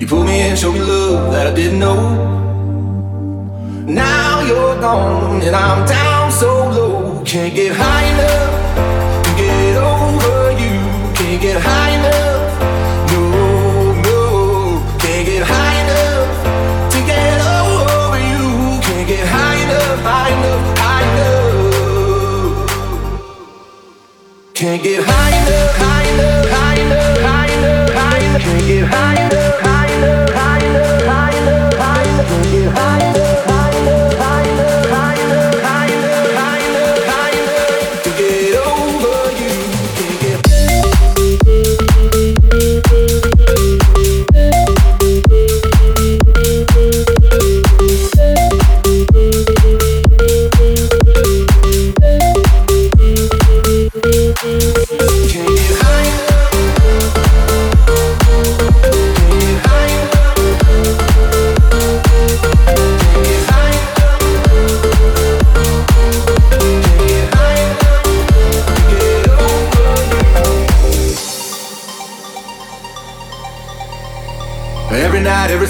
You pulled me in, showed me love that I didn't know. Now you're gone, and I'm down so low. Can't get high enough to get over you. Can't get high enough. No, no. Can't get high enough to get over you. Can't get high enough, high enough, high enough. Can't get high enough, high enough, high enough, high enough. Can't get high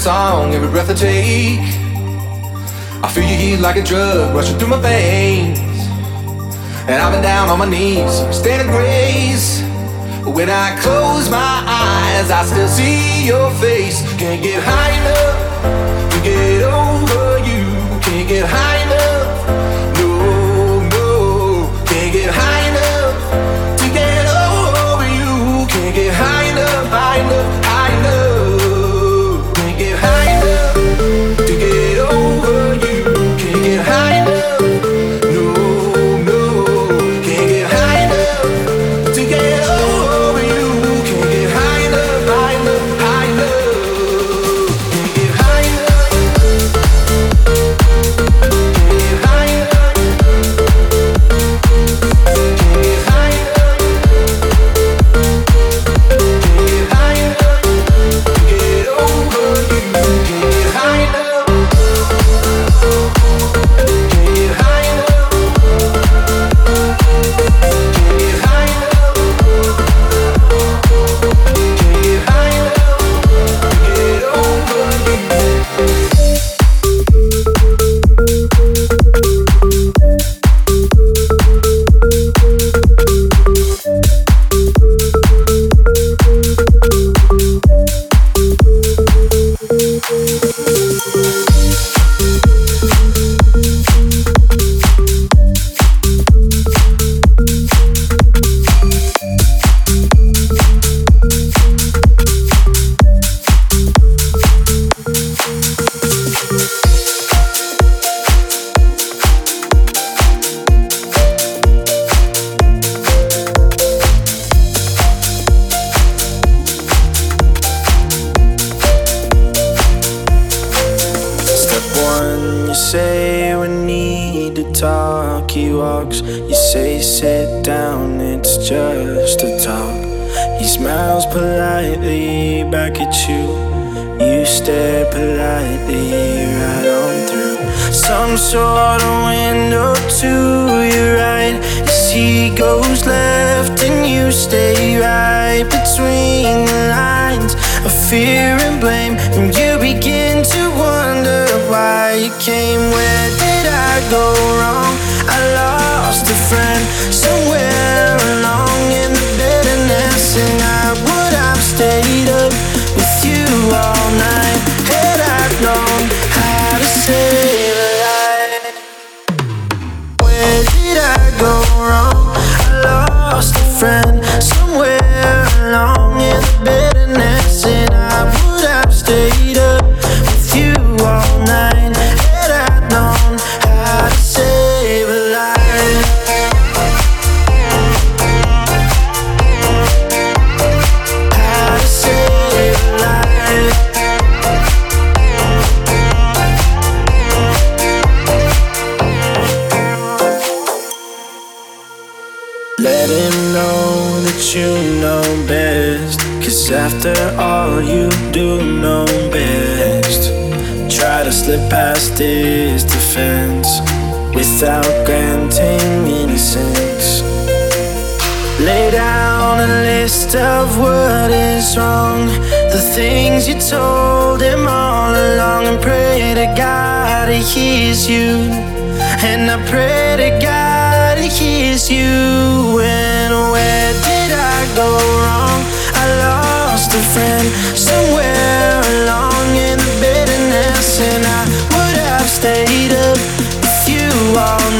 song, every breath I take. I feel you here like a drug rushing through my veins. And I've been down on my knees, standing grace. But when I close my eyes, I still see your face. Can't get high enough to get over you. Can't get high enough. No, no. Can't get high enough to get over you. Can't get high enough, high enough. Wrong? I lost a friend somewhere along in the bitterness, and I would have stayed up with you all night had I known how to save a life. Where did I go wrong? I lost a friend After all, you do know best. Try to slip past his defense without granting innocence. Lay down a list of what is wrong. The things you told him all along, and pray to God he hears you. And I pray to God he hears you. And where did I go wrong? Friend somewhere along in the bitterness, and I would have stayed up with you all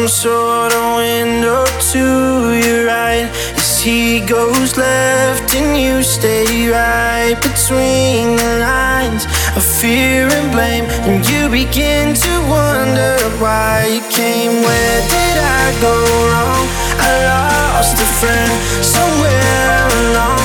Some sort of window to your right. As he goes left and you stay right Between the lines of fear and blame. And you begin to wonder why you came. Where did I go wrong? I lost a friend somewhere along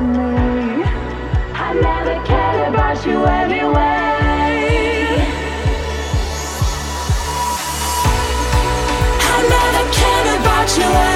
me. I never cared about you anyway. I never cared about you anyway.